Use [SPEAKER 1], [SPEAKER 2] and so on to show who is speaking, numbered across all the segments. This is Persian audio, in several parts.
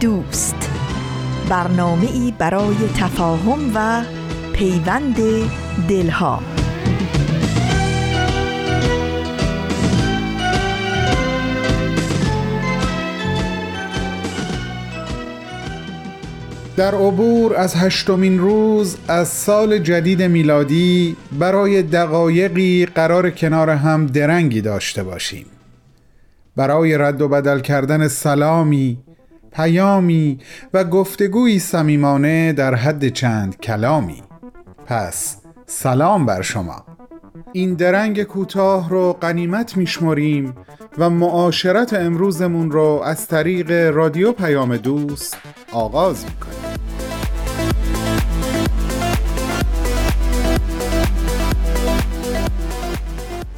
[SPEAKER 1] دوست. برنامه ای برای تفاهم و پیوند دلها.
[SPEAKER 2] در عبور از هشتمین روز از سال جدید میلادی برای دقایقی قرار کنار هم درنگی داشته باشیم. برای رد و بدل کردن سلامی پیامی و گفتگوی صمیمانه در حد چند کلامی. پس سلام بر شما. این درنگ کوتاه رو قنیمت میشمریم و معاشرت امروزمون رو از طریق رادیو پیام دوست آغاز می‌کنیم.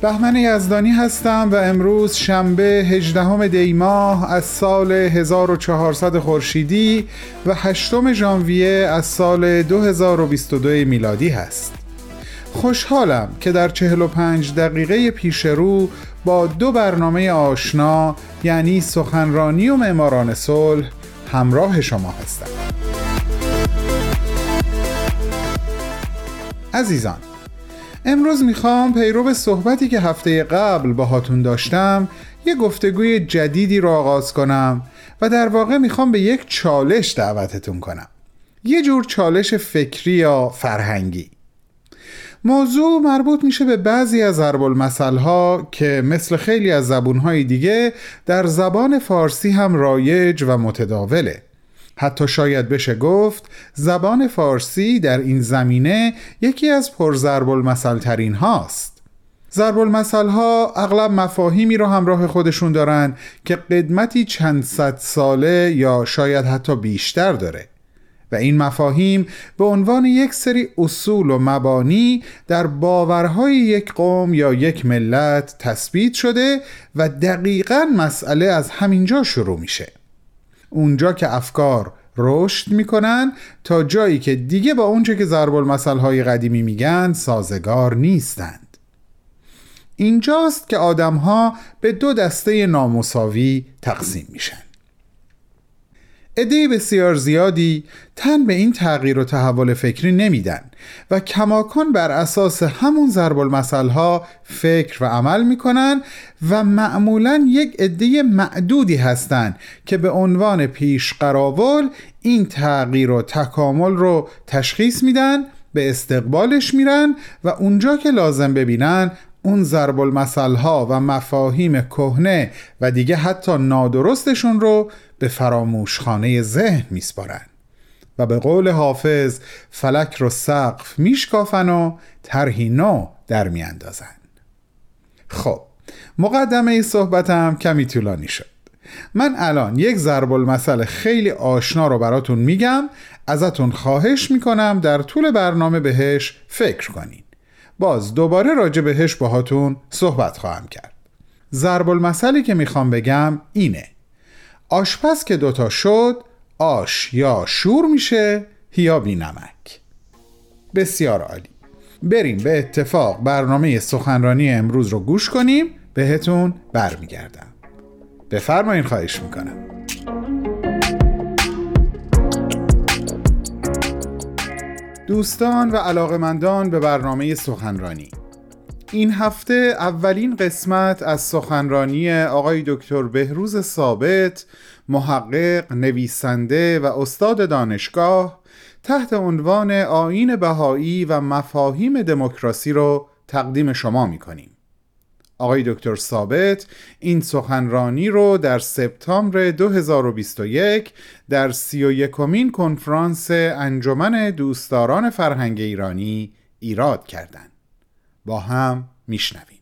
[SPEAKER 2] بهمن یزدانی هستم و امروز شنبه 18 دی ماه از سال 1400 خورشیدی و 8 ژانویه از سال 2022 میلادی هست. خوشحالم که در 45 دقیقه پیش رو با دو برنامه آشنا یعنی سخنرانی و معماران صلح همراه شما هستم. عزیزان امروز می‌خوام پیرو صحبتی که هفته قبل با هاتون داشتم یه گفتگوی جدیدی رو آغاز کنم و در واقع می‌خوام به یک چالش دعوتتون کنم. یه جور چالش فکری یا فرهنگی. موضوع مربوط میشه به بعضی از ضرب ها که مثل خیلی از زبونهای دیگه در زبان فارسی هم رایج و متداوله. حتی شاید بشه گفت زبان فارسی در این زمینه یکی از پرزرب المثل ترین هاست. ضرب المثل ها اغلب مفاهیمی رو همراه خودشون دارن که قدمتی چند صد ساله یا شاید حتی بیشتر داره. و این مفاهیم به عنوان یک سری اصول و مبانی در باورهای یک قوم یا یک ملت تثبیت شده و دقیقا مسئله از همینجا شروع میشه. اونجا که افکار رشد می‌کنن تا جایی که دیگه با اونچه که ضرب های قدیمی میگن سازگار نیستند. اینجاست که آدمها به دو دسته نامساوی تقسیم میشن. عده بسیار زیادی تن به این تغییر و تحول فکری نمیدن و کماکان بر اساس همون ضرب ها فکر و عمل می‌کنن و معمولا یک عده معدودی هستند که به عنوان پیش قراول این تغییر و تکامل رو تشخیص میدن به استقبالش میرن و اونجا که لازم ببینن اون ضرب ها و مفاهیم کهنه و دیگه حتی نادرستشون رو به فراموشخانه ذهن میسپارن و به قول حافظ فلک رو سقف میشکافن و طرحی نو در میاندازن. خب مقدمه صحبتم کمی طولانی شد. من الان یک ضرب المثل خیلی آشنا رو براتون میگم ازتون خواهش می‌کنم در طول برنامه بهش فکر کنین. باز دوباره راجع بهش باهاتون صحبت خواهم کرد. ضرب المثلی که می‌خوام بگم اینه. آشپز که دوتا شد آش یا شور میشه یا بی نمک. بسیار عالی. بریم به اتفاق. برنامه سخنرانی امروز رو گوش کنیم بهتون برمیگردم. بفرمایین خواهش می‌کنم. دوستان و علاقمندان به برنامه سخنرانی. این هفته اولین قسمت از سخنرانی آقای دکتر بهروز ثابت محقق، نویسنده و استاد دانشگاه تحت عنوان آین بهایی و مفاهیم دموکراسی رو تقدیم شما می کنیم. آقای دکتر ثابت این سخنرانی رو در سپتامبر 2021 در سی و یکمین کنفرانس انجمن دوستداران فرهنگ ایرانی ایراد کردند. با هم میشنویم.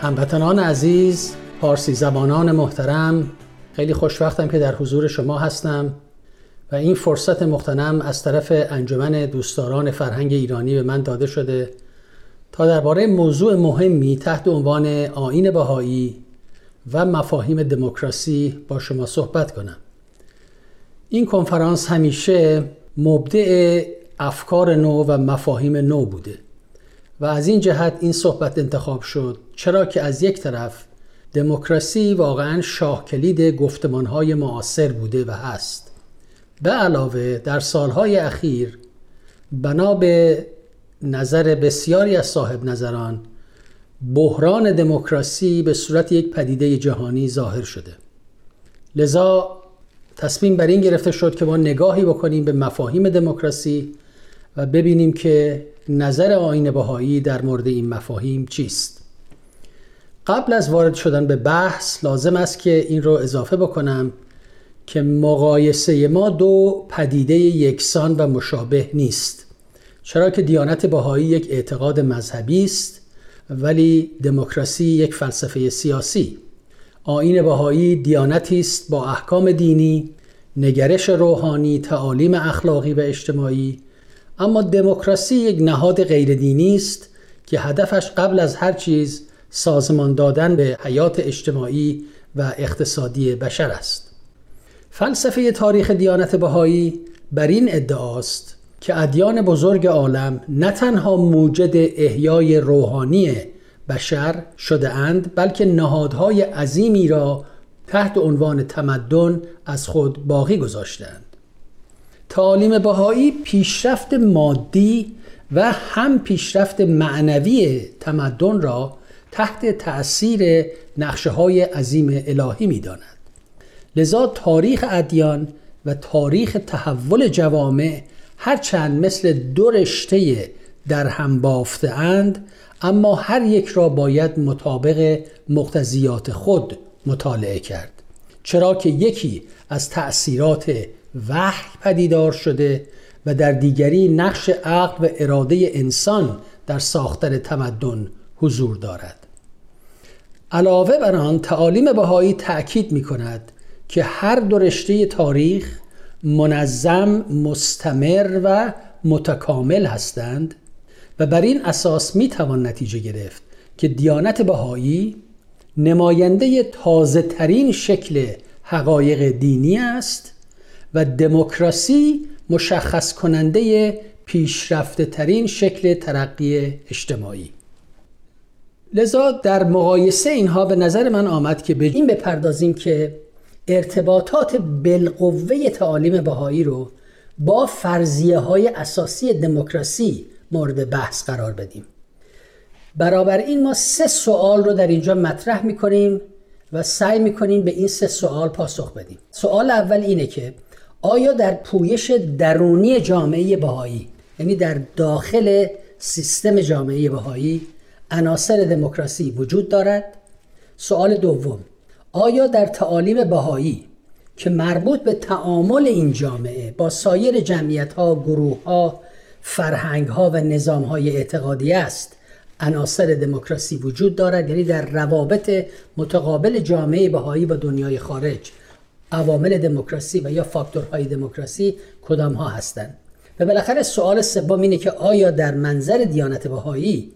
[SPEAKER 3] هموطنان عزیز پارسی زبانان محترم خیلی خوشوقتم که در حضور شما هستم و این فرصت مختنم از طرف انجمن دوستداران فرهنگ ایرانی به من داده شده تا درباره موضوع مهمی تحت عنوان آین بهایی و مفاهیم دموکراسی با شما صحبت کنم. این کنفرانس همیشه مبدع افکار نو و مفاهیم نو بوده و از این جهت این صحبت انتخاب شد چرا که از یک طرف دموکراسی واقعا شاه کلید گفتمانهای معاصر بوده و هست. به علاوه در سالهای اخیر بنا به نظر بسیاری از صاحب نظران بحران دموکراسی به صورت یک پدیده جهانی ظاهر شده. لذا تصمیم بر این گرفته شد که ما نگاهی بکنیم به مفاهیم دموکراسی و ببینیم که نظر آین بهایی در مورد این مفاهیم چیست. قبل از وارد شدن به بحث لازم است که این رو اضافه بکنم که مقایسه ما دو پدیده یکسان و مشابه نیست. چرا که دیانت بهایی یک اعتقاد مذهبی است ولی دموکراسی یک فلسفه سیاسی. آین بهایی دیانتی است با احکام دینی نگرش روحانی تعالیم اخلاقی و اجتماعی. اما دموکراسی یک نهاد غیر دینی است که هدفش قبل از هر چیز سازمان دادن به حیات اجتماعی و اقتصادی بشر است. فلسفه تاریخ دیانت بهایی بر این ادعاست که ادیان بزرگ عالم نه تنها موجد احیای روحانی بشر شده اند بلکه نهادهای عظیمی را تحت عنوان تمدن از خود باقی گذاشتند تعالیم بهایی پیشرفت مادی و هم پیشرفت معنوی تمدن را تحت تأثیر نقشه های عظیم الهی می داند. لذا تاریخ ادیان و تاریخ تحول جوامع هرچند مثل دو رشته در هم بافته اند اما هر یک را باید مطابق مقتضیات خود مطالعه کرد. چرا که یکی از تأثیرات وحی پدیدار شده و در دیگری نقش عقل و اراده انسان در ساختن تمدن حضور دارد. علاوه بر آن تعالیم بهایی تأکید می کند که هر دو رشته تاریخ منظم مستمر و متکامل هستند و بر این اساس می توان نتیجه گرفت که دیانت بهایی نماینده تازه ترین شکل حقایق دینی است و دموکراسی مشخص کننده پیشرفته ترین شکل ترقی اجتماعی. لذا در مقایسه اینها به نظر من آمد که به این بپردازیم که ارتباطات بالقوه تعالیم بهایی رو با فرضیه های اساسی دموکراسی مورد بحث قرار بدیم. برابر این ما سه سوال رو در اینجا مطرح می‌کنیم و سعی می‌کنیم به این سه سوال پاسخ بدیم. سوال اول اینه که آیا در پویش درونی جامعه بهایی یعنی در داخل سیستم جامعه بهایی عناصر دموکراسی وجود دارد؟ سوال دوم. آیا در تعالیم بهایی که مربوط به تعامل این جامعه با سایر جمعیت ها، گروه ها، فرهنگ ها و نظام های اعتقادی است عناصر دموکراسی وجود دارد؟ یعنی در روابط متقابل جامعه بهایی با دنیای خارج عوامل دموکراسی و یا فاکتورهای دموکراسی کدام ها هستند؟ و بالاخره سوال سوم اینه که آیا در منظر دیانت بهایی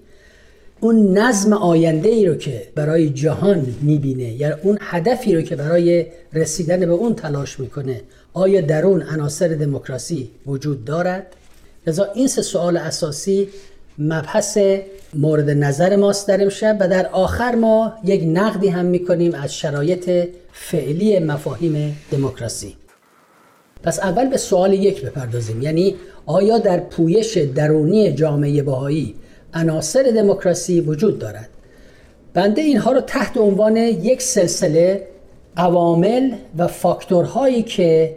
[SPEAKER 3] اون نظم آینده ای رو که برای جهان می‌بینه یا اون هدفی رو که برای رسیدن به اون تلاش می‌کنه آیا در اون عناصر دموکراسی وجود دارد؟ لذا این سه سوال اساسی مبحث مورد نظر ماست در امشب و در آخر ما یک نقدی هم می‌کنیم از شرایط فعلی مفاهیم دموکراسی. پس اول به سوال یک بپردازیم یعنی آیا در پویش درونی جامعه بهایی عناصر دموکراسی وجود دارد. بنده اینها رو تحت عنوان یک سلسله عوامل و فاکتورهایی که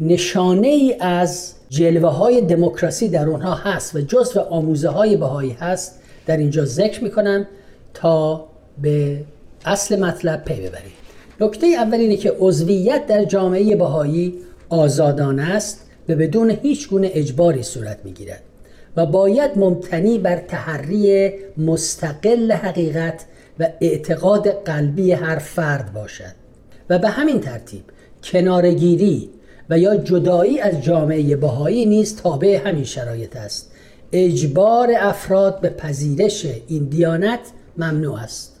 [SPEAKER 3] نشانه ای از جلوه های دموکراسی در اونها هست و جزو آموزه های بهایی هست در اینجا ذکر می‌کنم تا به اصل مطلب پی ببرید نکته اول اینه که عضویت در جامعه بهایی آزادانه است و بدون هیچ گونه اجباری صورت می‌گیرد. و باید ممتنی بر تحری مستقل حقیقت و اعتقاد قلبی هر فرد باشد. و به همین ترتیب کنارگیری و یا جدایی از جامعه بهایی نیز تابع همین شرایط است. اجبار افراد به پذیرش این دیانت ممنوع است.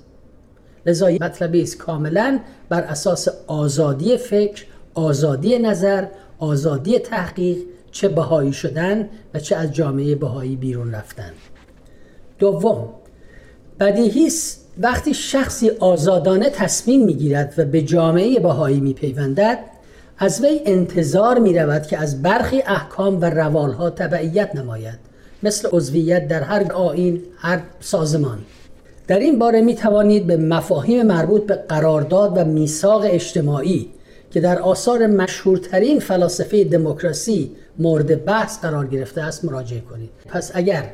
[SPEAKER 3] لذا مطلبی است کاملا بر اساس آزادی فکر آزادی نظر آزادی تحقیق چه بهایی شدن و چه از جامعه بهایی بیرون رفتن. دوم بدیهی وقتی شخصی آزادانه تصمیم می‌گیرد و به جامعه بهایی میپیوندد از وی انتظار می رود که از برخی احکام و روالها تبعیت نماید مثل عضویت در هر آین هر سازمان. در این باره می توانید به مفاهیم مربوط به قرارداد و میثاق اجتماعی که در آثار مشهورترین فلاسفه دموکراسی مورد بحث قرار گرفته است مراجعه کنید. پس اگر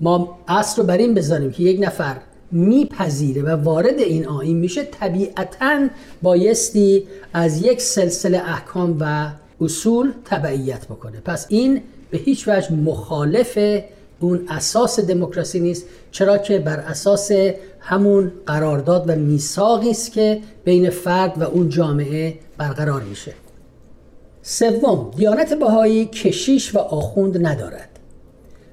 [SPEAKER 3] ما اصل رو بر این بذاریم که یک نفر میپذیره و وارد این آین میشه طبیعتا بایستی از یک سلسله احکام و اصول تبعیت بکنه. پس این به هیچ وجه مخالف اون اساس دموکراسی نیست چرا که بر اساس همون قرارداد و میثاقی است که بین فرد و اون جامعه برقرار میشه. سوم دیانت بهایی کشیش و آخوند ندارد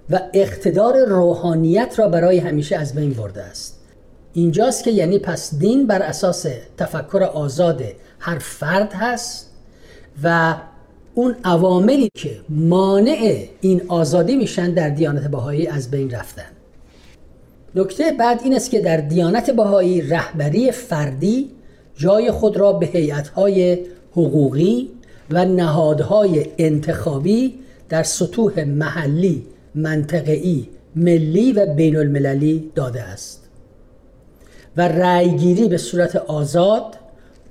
[SPEAKER 3] و اقتدار روحانیت را برای همیشه از بین برده است. اینجاست که یعنی پس دین بر اساس تفکر آزاد هر فرد هست و اون عواملی که مانع این آزادی میشن در دیانت بهایی از بین رفتن. نکته بعد این است که در دیانت بهایی رهبری فردی جای خود را به هیئت‌های حقوقی و نهادهای انتخابی در سطوح محلی، منطقه‌ای، ملی و بین المللی داده است. و رأیگیری به صورت آزاد،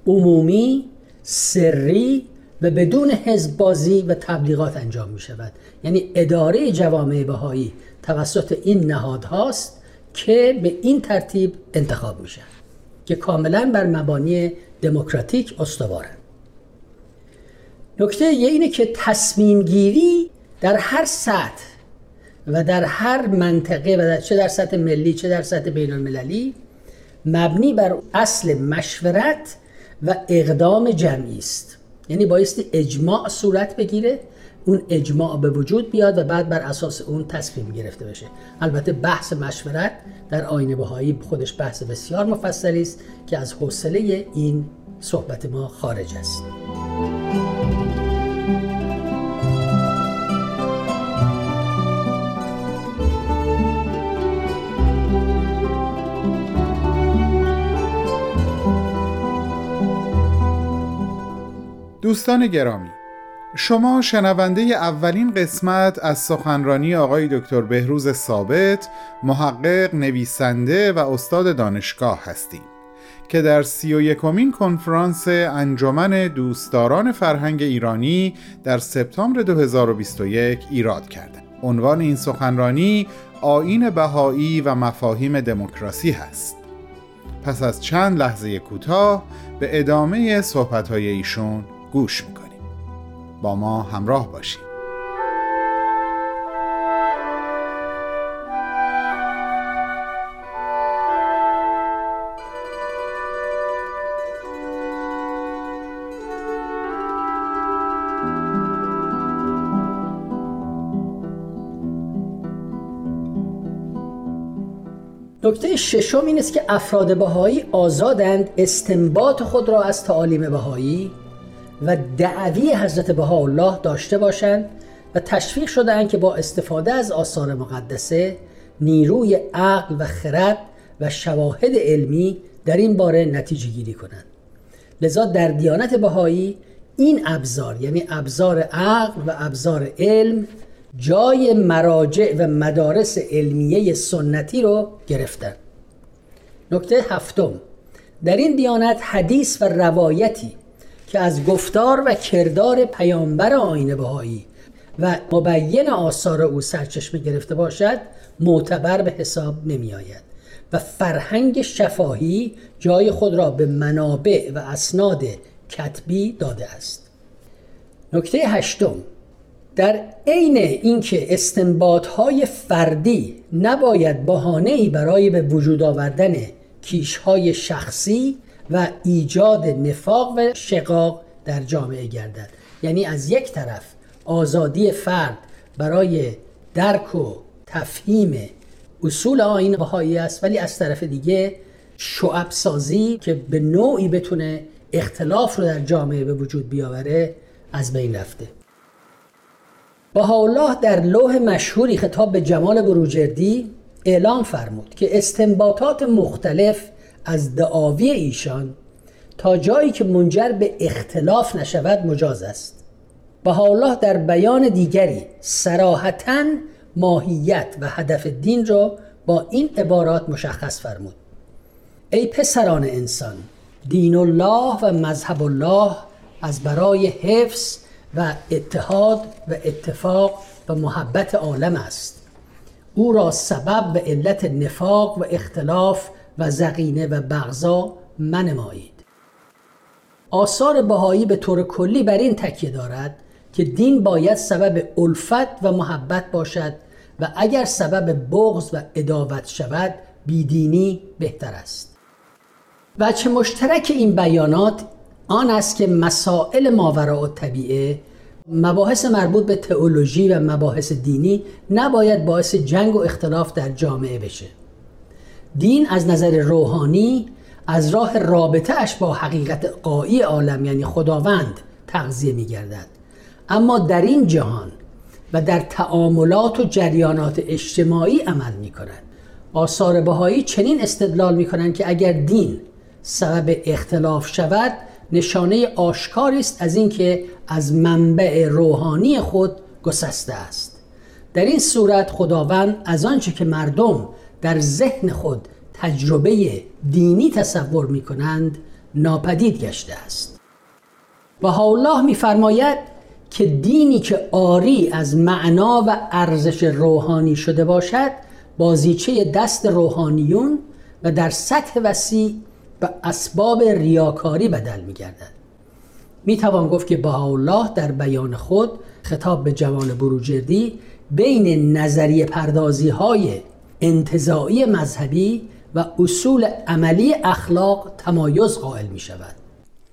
[SPEAKER 3] عمومی، سری و بدون حزب بازی و تبلیغات انجام می شود یعنی اداره جوامع بهایی توسط این نهادهاست که به این ترتیب انتخاب میشن که کاملا بر مبانی دموکراتیک استوارن نکته یه اینه که تصمیم گیری در هر سطح و در هر منطقه و در چه در سطح ملی چه در سطح بین المللی مبنی بر اصل مشورت و اقدام جمعی است. یعنی بایستی اجماع صورت بگیره اون اجماع به وجود بیاد و بعد بر اساس اون تصمیم گرفته بشه. البته بحث مشورت در آینه بهایی خودش بحث بسیار مفصلی است که از حوصله این صحبت ما خارج است.
[SPEAKER 2] دوستان گرامی شما شنونده اولین قسمت از سخنرانی آقای دکتر بهروز ثابت محقق نویسنده و استاد دانشگاه هستید که در سی و یکمین کنفرانس انجمن دوستداران فرهنگ ایرانی در سپتامبر 2021 ایراد کرده عنوان این سخنرانی آین بهایی و مفاهیم دموکراسی هست. پس از چند لحظه کوتاه به ادامه صحبت‌های ایشون گوش می‌کنیم. با ما همراه باشید.
[SPEAKER 3] نکته ششم این است که افراد بهایی آزادند استنباط خود را از تعالیم بهایی. و دعوی حضرت بهاءالله داشته باشند و تشویق شدهاند که با استفاده از آثار مقدسه نیروی عقل و خرد و شواهد علمی در این باره نتیجه گیری کنند. لذا در دیانت بهایی این ابزار یعنی ابزار عقل و ابزار علم جای مراجع و مدارس علمیه سنتی رو گرفتن. نکته هفتم در این دیانت حدیث و روایتی که از گفتار و کردار پیامبر آین بهایی و مبین آثار او سرچشمه گرفته باشد معتبر به حساب نمی آید و فرهنگ شفاهی جای خود را به منابع و اسناد کتبی داده است. نکته هشتم در عین اینکه استنباط های فردی نباید ای برای به وجود آوردن کیشهای شخصی و ایجاد نفاق و شقاق در جامعه گردد. یعنی از یک طرف آزادی فرد برای درک و تفهیم اصول آین بهایی است ولی از طرف دیگه شعب سازی که به نوعی بتونه اختلاف رو در جامعه به وجود بیاوره از بین رفته. الله در لوح مشهوری خطاب به جمال بروجردی اعلام فرمود که استنباطات مختلف از دعاوی ایشان تا جایی که منجر به اختلاف نشود مجاز است. الله در بیان دیگری سراحتا ماهیت و هدف دین را با این عبارات مشخص فرمود. ای پسران انسان دین الله و مذهب الله از برای حفظ و اتحاد و اتفاق و محبت عالم است. او را سبب و علت نفاق و اختلاف و زقینه و بغضا منمایید. آثار بهایی به طور کلی بر این تکیه دارد که دین باید سبب الفت و محبت باشد و اگر سبب بغض و اداوت شود بیدینی بهتر است. وچه مشترک این بیانات آن است که مسائل ماوراء طبیعه مباحث مربوط به تئولوژی و مباحث دینی نباید باعث جنگ و اختلاف در جامعه بشه. دین از نظر روحانی از راه رابطه اش با حقیقت قایی عالم یعنی خداوند تغذیه می گردد اما در این جهان و در تعاملات و جریانات اجتماعی عمل می کند آثار بهایی چنین استدلال می کنند که اگر دین سبب اختلاف شود نشانه آشکاری است از اینکه از منبع روحانی خود گسسته است. در این صورت خداوند از آنچه که مردم در ذهن خود تجربه دینی تصور می کنند ناپدید گشته است. الله میفرماید که دینی که آری از معنا و ارزش روحانی شده باشد بازیچه دست روحانیون و در سطح وسیع به اسباب ریاکاری بدل می گردد می توان گفت که الله در بیان خود خطاب به جوان بروجردی بین نظریه پردازی های انتظاعی مذهبی و اصول عملی اخلاق تمایز قائل می شود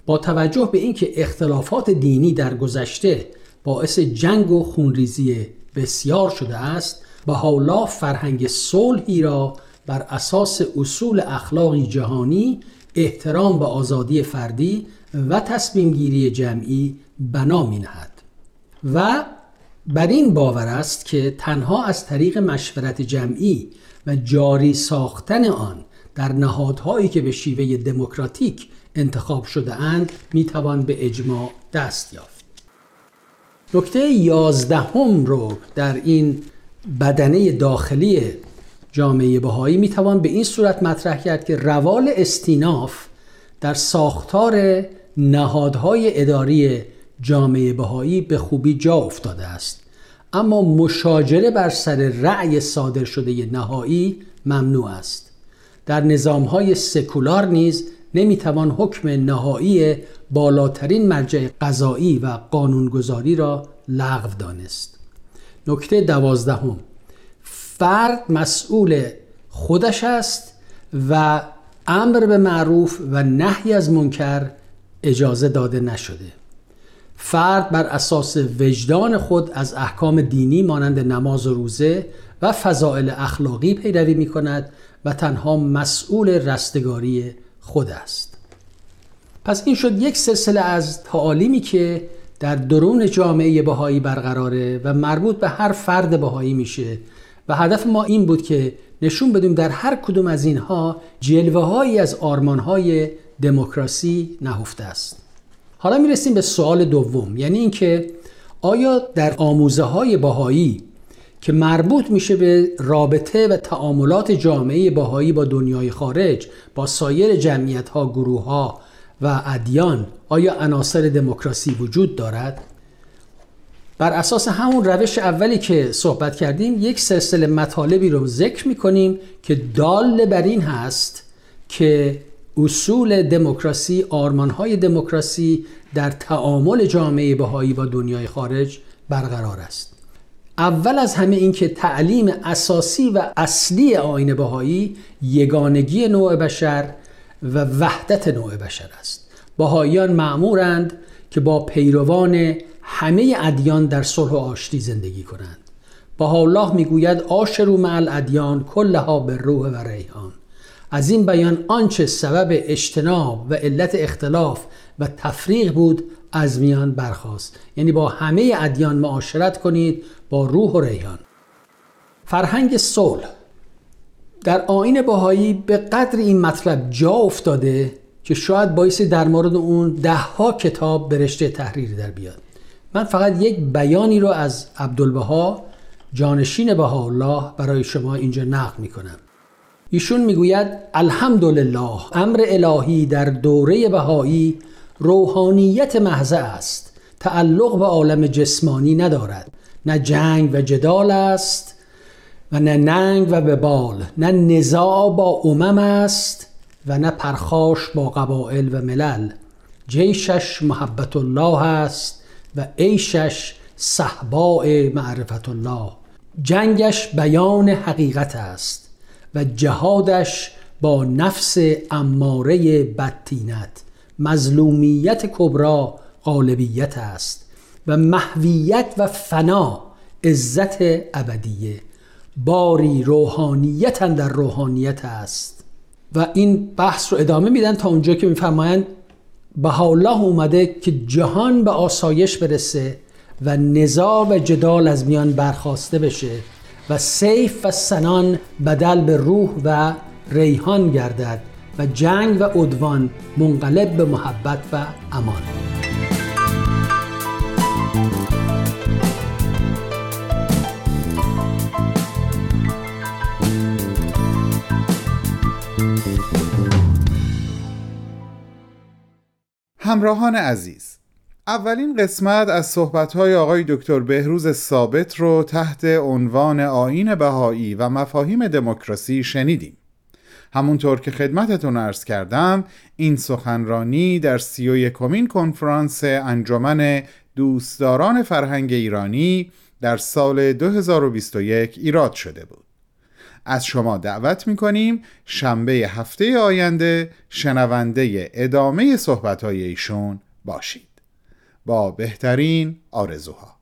[SPEAKER 3] با توجه به اینکه اختلافات دینی در گذشته باعث جنگ و خونریزی بسیار شده است الله فرهنگ صلحی را بر اساس اصول اخلاقی جهانی احترام به آزادی فردی و تصمیم گیری جمعی بنا می نهد و بر این باور است که تنها از طریق مشورت جمعی و جاری ساختن آن در نهادهایی که به شیوه دموکراتیک انتخاب شده اند می توان به اجماع دست یافت. نکته یازدهم رو در این بدنه داخلی جامعه بهایی می توان به این صورت مطرح کرد که روال استیناف در ساختار نهادهای اداری جامعه بهایی به خوبی جا افتاده است. اما مشاجره بر سر رأی صادر شده نهایی ممنوع است. در نظامهای سکولار نیز نمی‌توان حکم نهایی بالاترین مرجع قضایی و قانونگذاری را لغو دانست. نکته دوازدهم. فرد مسئول خودش است و امر به معروف و نهی از منکر اجازه داده نشده. فرد بر اساس وجدان خود از احکام دینی مانند نماز و روزه و فضائل اخلاقی پیروی می کند و تنها مسئول رستگاری خود است. پس این شد یک سلسله از تعالیمی که در درون جامعه بهایی برقراره و مربوط به هر فرد بهایی میشه و هدف ما این بود که نشون بدیم در هر کدوم از اینها جلوه هایی از آرمان های دموکراسی نهفته است. حالا می‌رسیم به سوال دوم. یعنی اینکه آیا در آموزه های باهایی که مربوط میشه به رابطه و تعاملات جامعه باهایی با دنیای خارج با سایر جمعیت ها گروه ها و ادیان آیا عناصر دموکراسی وجود دارد؟ بر اساس همون روش اولی که صحبت کردیم یک سلسله مطالبی رو ذکر می‌کنیم که دال بر این هست که اصول دموکراسی آرمانهای دموکراسی در تعامل جامعه بهایی با دنیای خارج برقرار است. اول از همه اینکه تعلیم اساسی و اصلی آین بهایی یگانگی نوع بشر و وحدت نوع بشر است. بهاییان معمورند که با پیروان همه ادیان در صلح و آشتی زندگی کنند. با الله می‌گوید آشرو مع الادیان کلها به روح و ریحان. از این بیان آنچه سبب اجتناب و علت اختلاف و تفریق بود از میان برخواست یعنی با همه ادیان معاشرت کنید با روح و ریحان. فرهنگ صلح. در آین باهایی به قدر این مطلب جا افتاده که شاید باعث در مورد اون دهها کتاب به رشته تحریری در بیاد. من فقط یک بیانی رو از عبدالبها جانشین بهاءالله برای شما اینجا نقل می‌کنم. ایشون می‌گوید الحمدلله امر الهی در دوره بهایی روحانیت محضه است تعلق به عالم جسمانی ندارد. نه جنگ و جدال است و نه ننگ و ببال نه نزاع با امم است و نه پرخاش با قبائل و ملل. جیشش محبت الله است و عیشش صحباء معرفت الله جنگش بیان حقیقت است. و جهادش با نفس اماره بدتینت مظلومیت کبرا غالبیت است و محویت و فنا عزت ابدیه. باری روحانیت در روحانیت است. و این بحث رو ادامه میدن تا اونجا که میفرمایند الله اومده که جهان به آسایش برسه و نزاع و جدال از میان برخواسته بشه. و سیف و سنان بدل به روح و ریحان گردد و جنگ و عدوان منقلب به محبت و امان.
[SPEAKER 4] همراهان عزیز اولین قسمت از صحبت‌های آقای دکتر بهروز ثابت رو تحت عنوان آین بهایی و مفاهیم دموکراسی شنیدیم. همونطور که خدمتتون ارز کردم این سخنرانی در سی و یکمین کنفرانس انجمن دوستداران فرهنگ ایرانی در سال 2021 ایراد شده بود. از شما دعوت می‌کنیم شنبه هفته آینده شنونده ادامه صحبتهای ایشون باشید. با بهترین آرزوها.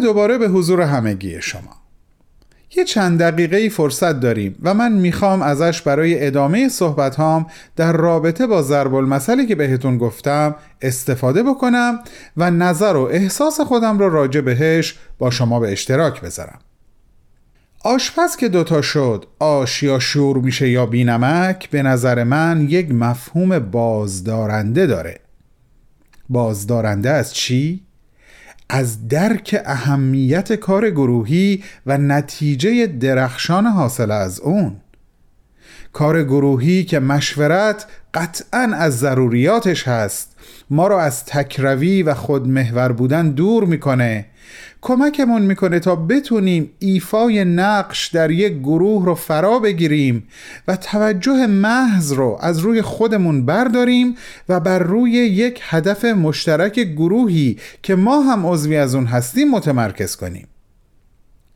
[SPEAKER 2] دوباره به حضور همگی شما. یه چند دقیقه ای فرصت داریم و من می‌خوام ازش برای ادامه صحبت هام در رابطه با ضرب المثلی که بهتون گفتم استفاده بکنم و نظر و احساس خودم رو راجع بهش با شما به اشتراک بذارم. آشپز که دوتا شد آش یا شور میشه یا بینمک به نظر من یک مفهوم بازدارنده داره. بازدارنده از چی؟ از درک اهمیت کار گروهی و نتیجه درخشان حاصل از اون. کار گروهی که مشورت قطعا از ضروریاتش هست ما را از تکروی و خودمحور بودن دور می‌کنه کمکمون می‌کنه تا بتونیم ایفای نقش در یک گروه رو فرا بگیریم و توجه محض رو از روی خودمون برداریم و بر روی یک هدف مشترک گروهی که ما هم عضوی از اون هستیم متمرکز کنیم.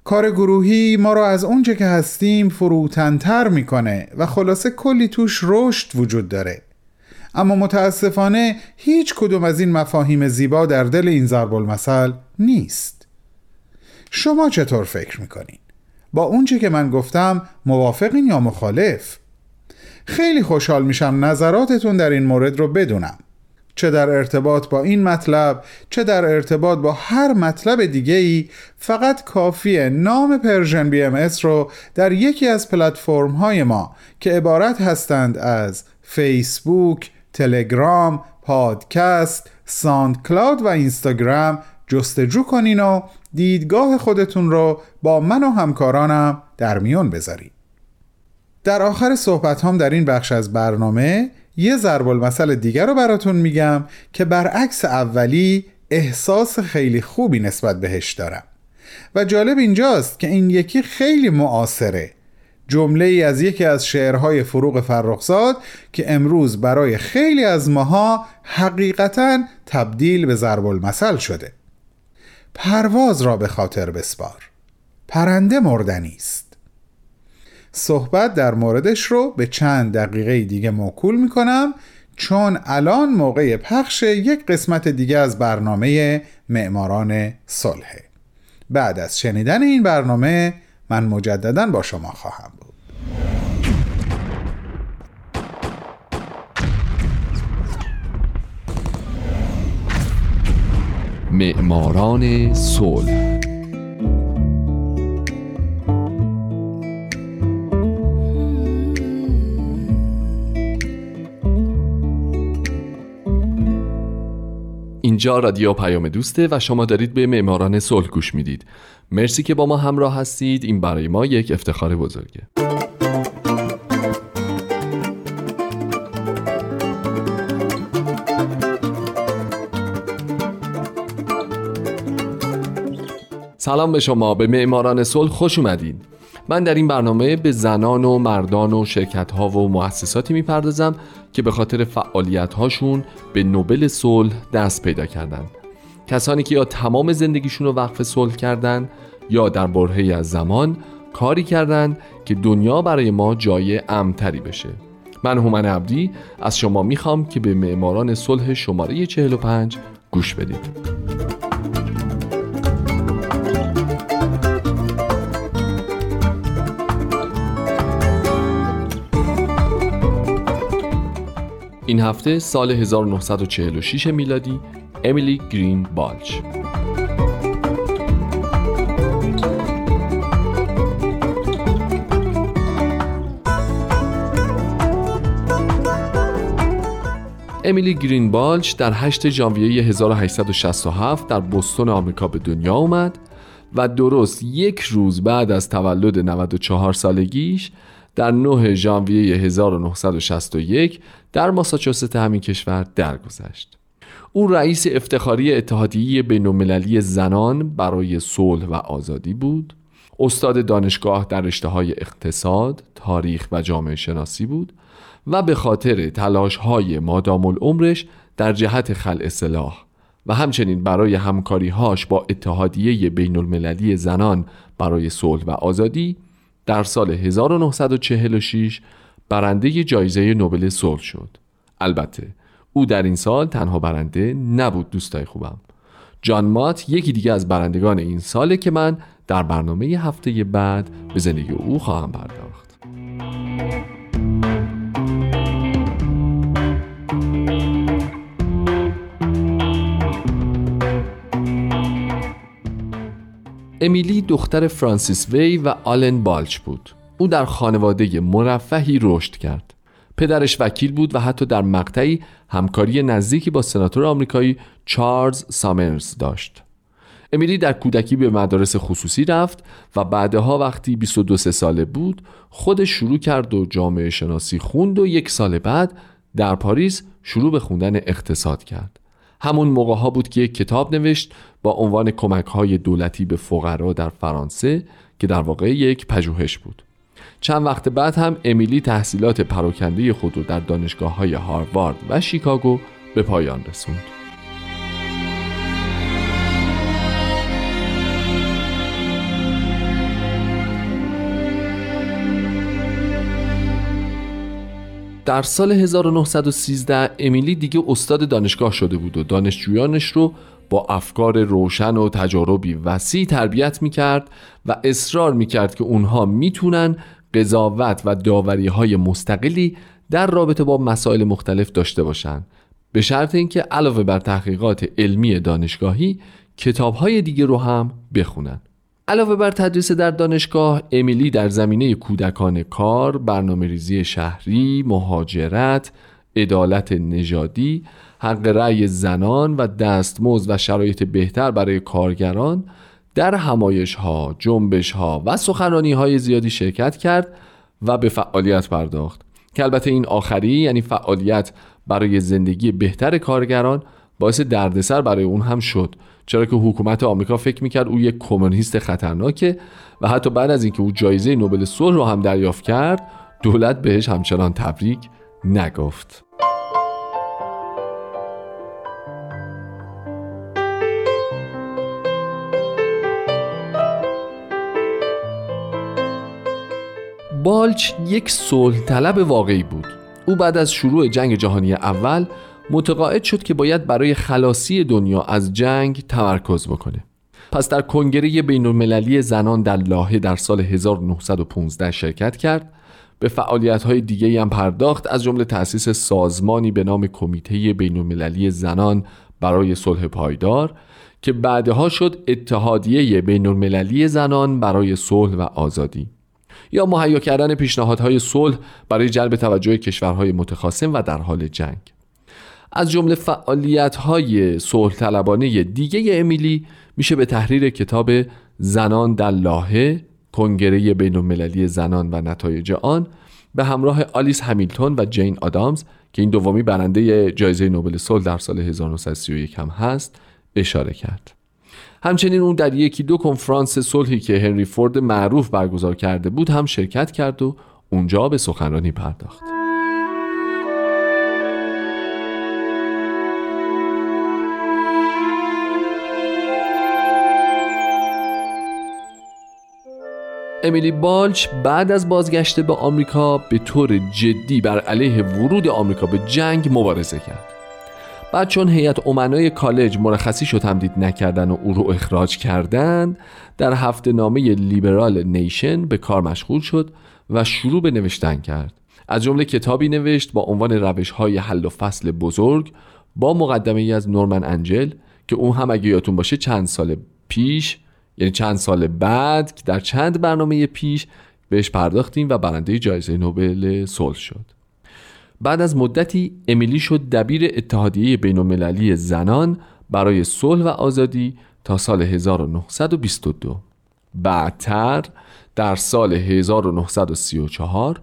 [SPEAKER 2] کار گروهی ما را از اونچه که هستیم فروتنتر می‌کنه و خلاصه کلی توش رشد وجود داره. اما متاسفانه هیچ کدوم از این مفاهیم زیبا در دل این ضرب المثل نیست. شما چطور فکر می‌کنین؟ با اونچه که من گفتم موافقین یا مخالف؟ خیلی خوشحال میشم نظراتتون در این مورد رو بدونم چه در ارتباط با این مطلب چه در ارتباط با هر مطلب دیگه ای فقط کافیه نام Persian BM رو در یکی از پلتفرم های ما که عبارت هستند از فیسبوک، تلگرام، پادکست، SoundCloud و اینستاگرام جستجو کنین و دیدگاه خودتون رو با من و همکارانم در میون بذارید. در آخر صحبت هم در این بخش از برنامه یه ضرب المثل دیگر رو براتون میگم که برعکس اولی احساس خیلی خوبی نسبت بهش دارم. و جالب اینجاست که این یکی خیلی معاصره. جمله ای از یکی از شعرهای فروغ فرخزاد که امروز برای خیلی از ماها حقیقتا تبدیل به ضرب المثل شده. پرواز را به خاطر بسپار. پرنده مردنی است. صحبت در موردش رو به چند دقیقه دیگه موکول می‌کنم چون الان موقع پخش یک قسمت دیگه از برنامه معماران صلح. بعد از شنیدن این برنامه من مجددا با شما خواهم بود.
[SPEAKER 5] معماران صلح. اینجا رادیو پیام دوسته و شما دارید به معماران صلح گوش می‌دید. مرسی که با ما همراه هستید. این برای ما یک افتخار بزرگه. سلام به شما به معماران صلح خوش اومدین. من در این برنامه به زنان و مردان و شرکت ها و مؤسساتی می‌پردازم که به خاطر فعالیت هاشون به نوبل صلح دست پیدا کردن. کسانی که یا تمام زندگیشون رو وقف صلح کردن یا در برهی از زمان کاری کردند که دنیا برای ما جای امتری بشه. من هومن عبدی از شما می‌خوام که به معماران صلح شماره 45 گوش بدید. این هفته سال 1946 میلادی امیلی گرین بالچ. امیلی گرین بالچ در 8 ژانویه 1867 در بوستون آمریکا به دنیا اومد و درست یک روز بعد از تولد 94 سالگیش در 9 ژانویه 1961 در ماساچوست همین کشور درگذشت. او رئیس افتخاری اتحادیه بینالمللی زنان برای صلح و آزادی بود. استاد دانشگاه در رشته های اقتصاد، تاریخ و جامعه شناسی بود و به خاطر تلاش های مادام العمرش در جهت خلع سلاح و همچنین برای همکاریهاش با اتحادیه بین المللی زنان برای صلح و آزادی در سال 1946 برنده جایزه نوبل صلح شد. البته او در این سال تنها برنده نبود دوستای خوبم. جان مات یکی دیگه از برندگان این ساله که من در برنامه هفته بعد به زندگی او خواهم پرداخت. امیلی دختر فرانسیس وی و آلن بالچ بود. او در خانواده مرفهی رشد کرد. پدرش وکیل بود و حتی در مقطعی همکاری نزدیکی با سناتور آمریکایی چارلز سامرز داشت. امیلی در کودکی به مدارس خصوصی رفت و بعدها وقتی 22 ساله بود خودش شروع کرد و جامعه شناسی خوند و یک سال بعد در پاریس شروع به خوندن اقتصاد کرد. همون موقع ها بود که یک کتاب نوشت با عنوان کمک های دولتی به فقرا در فرانسه که در واقع یک پژوهش بود. چند وقت بعد هم امیلی تحصیلات پراکنده خود رو در دانشگاه های هاروارد و شیکاگو به پایان رسوند. در سال 1913 امیلی دیگه استاد دانشگاه شده بود و دانشجویانش رو با افکار روشن و تجاربی وسیع تربیت می‌کرد و اصرار می‌کرد که اونها می‌تونن قضاوت و داوری های مستقلی در رابطه با مسائل مختلف داشته باشن. به شرط اینکه علاوه بر تحقیقات علمی دانشگاهی کتاب های دیگه رو هم بخونن. علاوه بر تدریس در دانشگاه امیلی در زمینه کودکان کار، برنامه ریزی شهری، مهاجرت، عدالت نژادی، حق رأی زنان و دستمزد و شرایط بهتر برای کارگران در همایش ها، جنبش ها و سخنرانی های زیادی شرکت کرد و به فعالیت پرداخت. که البته این آخری یعنی فعالیت برای زندگی بهتر کارگران باعث دردسر برای اون هم شد. چرا که حکومت آمریکا فکر می‌کرد او یک کمونیست خطرناکه و حتی بعد از اینکه او جایزه نوبل صلح رو هم دریافت کرد دولت بهش همچنان تبریک نگفت. بالچ یک صلح طلب واقعی بود. او بعد از شروع جنگ جهانی اول متقاعد شد که باید برای خلاصی دنیا از جنگ تمرکز بکنه. پس در کنگره بین المللی زنان در لاهه در سال 1915 شرکت کرد. به فعالیت های دیگه هم پرداخت از جمله تأسیس سازمانی به نام کمیته بین المللی زنان برای صلح پایدار که بعدها شد اتحادیه بین المللی زنان برای صلح و آزادی. یا مهیا کردن پیشنهادهای صلح برای جلب توجه کشورهای متخاصم و در حال جنگ. از جمله فعالیت های صلح طلبانه دیگه امیلی میشه به تحریر کتاب زنان در لاهه کنگره بین المللی زنان و نتایج آن به همراه آلیس همیلتون و جین آدامز که این دومی برنده جایزه نوبل صلح در سال 1931 هم هست اشاره کرد. همچنین اون در یکی دو کنفرانس صلحی که هنری فورد معروف برگزار کرده بود هم شرکت کرد و اونجا به سخنرانی پرداخت. امیلی بالچ بعد از بازگشته به آمریکا به طور جدی بر علیه ورود آمریکا به جنگ مبارزه کرد. بعد چون هیئت امنای کالج مرخصی شد تمدید نکردن و او رو اخراج کردند در هفته نامه لیبرال نیشن به کار مشغول شد و شروع به نوشتن کرد. از جمله کتابی نوشت با عنوان روش های حل و فصل بزرگ با مقدمه ای از نورمن انجل که اون هم اگه یادتون باشه چند سال پیش یعنی چند سال بعد که در چند برنامه پیش بهش پرداختیم و برنده جایزه نوبل صلح شد. بعد از مدتی امیلی شد دبیر اتحادیه بین المللی زنان برای صلح و آزادی تا سال 1922 بعدتر در سال 1934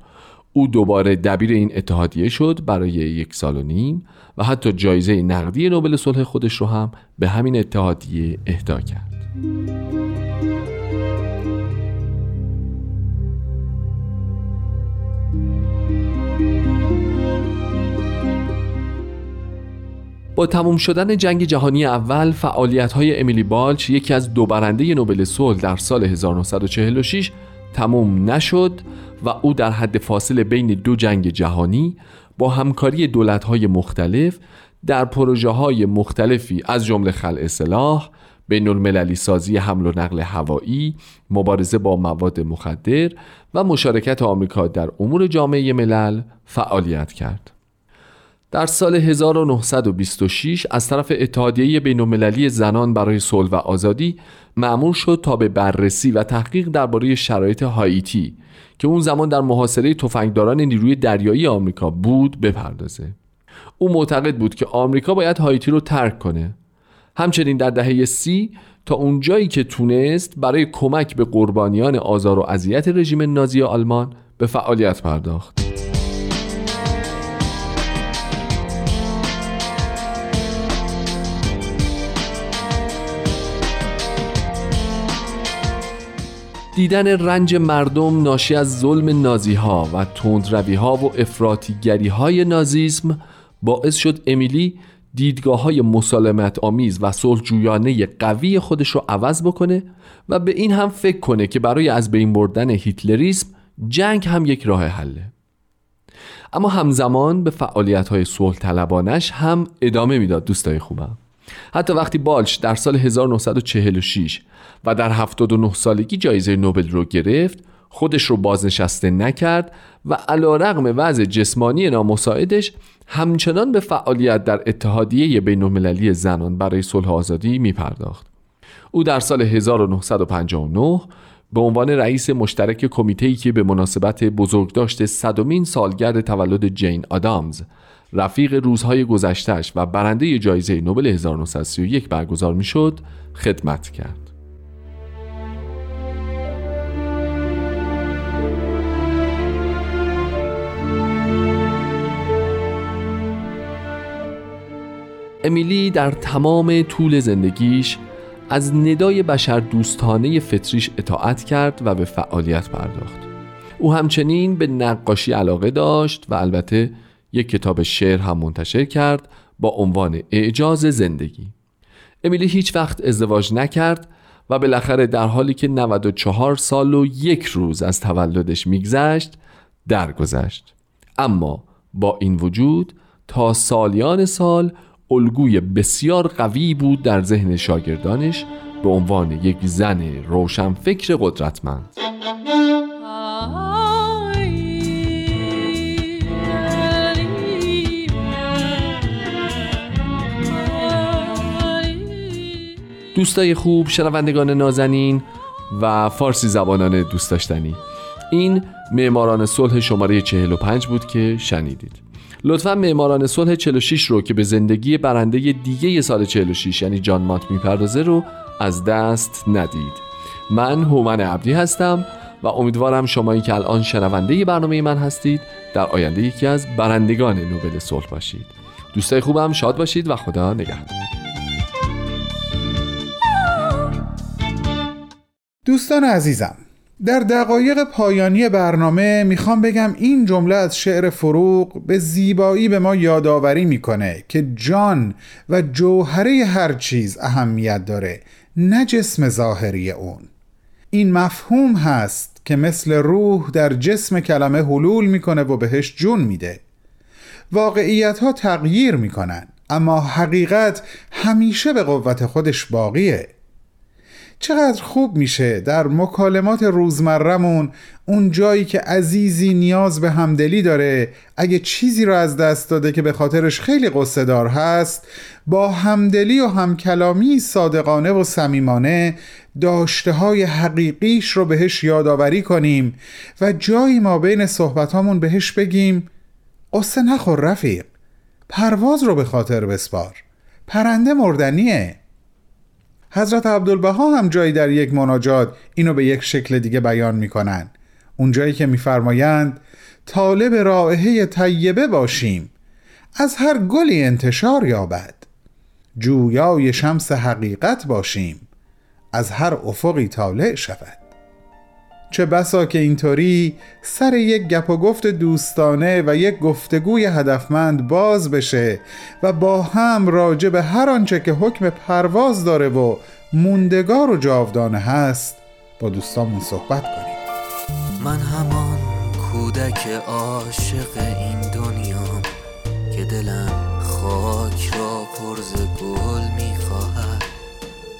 [SPEAKER 5] او دوباره دبیر این اتحادیه شد برای یک سال و نیم و حتی جایزه نقدی نوبل صلح خودش رو هم به همین اتحادیه اهدا کرد. با تموم شدن جنگ جهانی اول فعالیت های امیلی بالچ یکی از دو برنده نوبل صلح در سال 1946 تموم نشد و او در حد فاصله بین دو جنگ جهانی با همکاری دولت های مختلف در پروژه های مختلفی از جمله خلع سلاح بین المللی سازی حمل و نقل هوایی، مبارزه با مواد مخدر و مشارکت آمریکا در امور جامعه ملل فعالیت کرد. در سال 1926 از طرف اتحادیه بین‌المللی زنان برای صلح و آزادی معمول شد تا به بررسی و تحقیق درباره شرایط هاییتی که اون زمان در محاصره تفنگداران نیروی دریایی آمریکا بود بپردازه. او معتقد بود که آمریکا باید هاییتی رو ترک کنه. همچنین در دهه سی تا اونجایی که تونست برای کمک به قربانیان آزار و اذیت رژیم نازی آلمان به فعالیت پرداخت. دیدن رنج مردم ناشی از ظلم نازی ها و تندروی ها و افراتیگری های نازیسم باعث شد امیلی دیدگاه های مسالمت آمیز و صلحجویانه قوی خودش رو عوض بکنه و به این هم فکر کنه که برای از بین بردن هیتلریسم جنگ هم یک راه حله. اما همزمان به فعالیت های صلح طلبانش هم ادامه می‌داد دوستای خوبم. حتی وقتی بالش در سال 1946 و در 79 سالگی جایزه نوبل رو گرفت خودش رو بازنشسته نکرد و علا رغم وضع جسمانی نامساعدش همچنان به فعالیت در اتحادیه بین المللی زنان برای صلح آزادی می پرداخت. او در سال 1959 به عنوان رئیس مشترک کمیته‌ای که به مناسبت بزرگداشت صدمین سالگرد تولد جین آدامز رفیق روزهای گذشتش و برنده جایزه نوبل 1931 برگزار می‌شد خدمت کرد. امیلی در تمام طول زندگیش از ندای بشر دوستانه فطریش اطاعت کرد و به فعالیت پرداخت. او همچنین به نقاشی علاقه داشت و البته یک کتاب شعر هم منتشر کرد با عنوان اعجاز زندگی. امیلی هیچ وقت ازدواج نکرد و بالاخره در حالی که 94 سال و یک روز از تولدش میگذشت درگذشت. اما با این وجود تا سالیان سال الگوی بسیار قوی بود در ذهن شاگردانش به عنوان یک زن روشنفکر قدرتمند. دوستای خوب شنوندگان نازنین و فارسی زبانان دوست داشتنی. این معماران صلح شماره 45 بود که شنیدید. لطفا معماران صلح 46 رو که به زندگی برنده دیگه سال 46 یعنی جان مات می‌پردازه رو از دست ندید. من هومن عبدی هستم و امیدوارم شمایی که الان شنونده برنامه من هستید در آینده یکی از برندگان نوبل صلح باشید. دوستای خوبم شاد باشید و خدا نگهدار.
[SPEAKER 2] دوستان عزیزم در دقایق پایانی برنامه می‌خوام بگم این جمله از شعر فروغ به زیبایی به ما یادآوری می‌کنه که جان و جوهره هر چیز اهمیت داره نه جسم ظاهری اون. این مفهوم هست که مثل روح در جسم کلمه حلول می‌کنه و بهش جون میده. واقعیت ها تغییر می‌کنن اما حقیقت همیشه به قوت خودش باقیه. چقدر خوب میشه در مکالمات روزمرمون اون جایی که عزیزی نیاز به همدلی داره اگه چیزی رو از دست داده که به خاطرش خیلی قصه دار هست با همدلی و همکلامی صادقانه و صمیمانه داشته های حقیقیش رو بهش یادآوری کنیم و جایی ما بین صحبتامون بهش بگیم قصه نخور رفیق پرواز رو به خاطر بسپار پرنده مردنیه. حضرت عبدالبها هم جایی در یک مناجات اینو به یک شکل دیگه بیان می‌کنن. اون جایی که میفرمایند طالب رائحه طیبه باشیم. از هر گلی انتشار یابد. جویای شمس حقیقت باشیم. از هر افقی طالع شود. چه بسا که اینطوری سر یک گپ و گفت دوستانه و یک گفتگوی هدفمند باز بشه و با هم راجع به هر آنچه که حکم پرواز داره و موندگار و جاودانه هست با دوستامون صحبت کنیم.
[SPEAKER 6] من همان کودک عاشق این دنیا که دلم خاک را پرز گل می‌خواهد.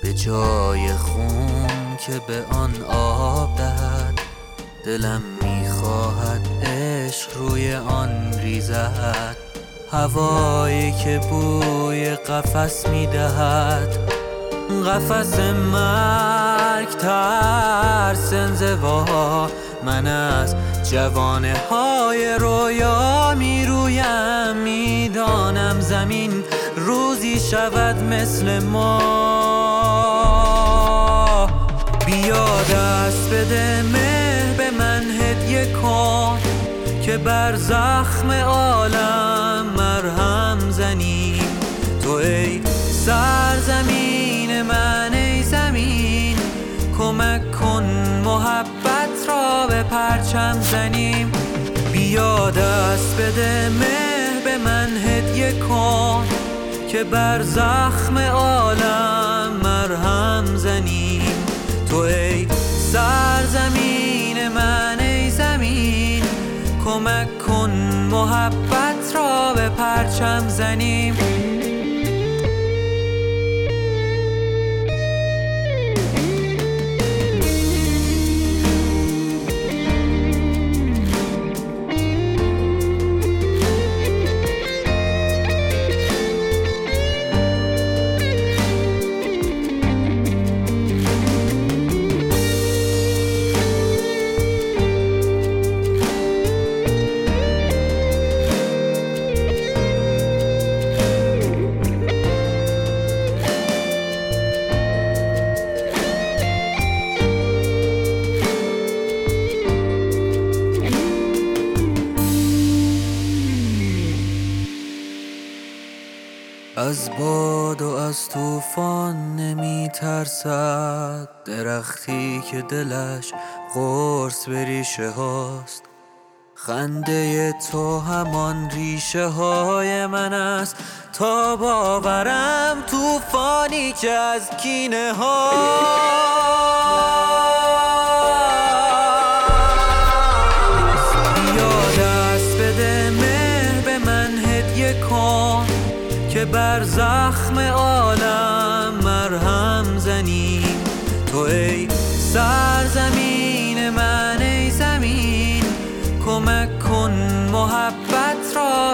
[SPEAKER 6] به جای خون که به آن آب دهد. دلم می‌خواهد عشق روی آن ریزد. هوایی که بوی قفس می‌دهد. قفس مرگ ترس انزوا من از جوانه های رویا می‌رویم. می‌دانم زمین روزی شود مثل ما. بیا دست بده مه به من هدیه کن که بر زخم عالم مرهم زنیم تو ای سرزمین من ای زمین کمک کن محبت را به پرچم زنیم. بیا دست بده مه به من هدیه کن که بر زخم عالم مرهم زنیم تو ای سرزمین من ای زمین. کمک کن محبت را به پرچم زنیم. از طوفان نمی ترسد درختی که دلش قرص به ریشه هاست. خنده تو همان ریشه های من است. تا باورم طوفانی که از کینه هاست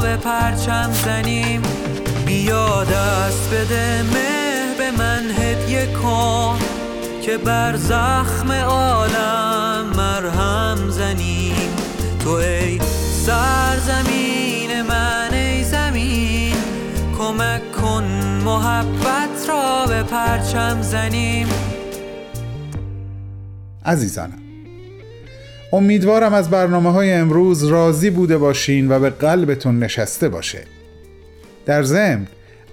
[SPEAKER 6] به پرچم زنیم. بیا دست بده مه به من هدیه کن که بر زخم عالم مرهم زنیم. تو ای سرزمین من ای زمین کمک کن محبت را به پرچم زنیم.
[SPEAKER 2] عزیزانم امیدوارم از برنامه های امروز راضی بوده باشین و به قلبتون نشسته باشه. در ضمن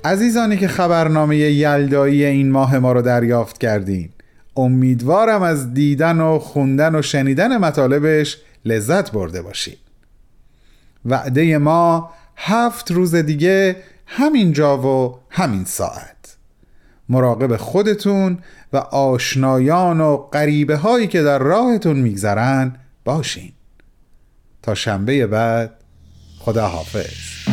[SPEAKER 2] عزیزانی که خبرنامه یلدایی این ماه ما رو دریافت کردین امیدوارم از دیدن و خوندن و شنیدن مطالبش لذت برده باشین. وعده ما هفت روز دیگه همین جا و همین ساعت. مراقب خودتون و آشنایان و غریبه هایی که در راهتون میگذرن باشین. تا شنبه بعد خدا حافظ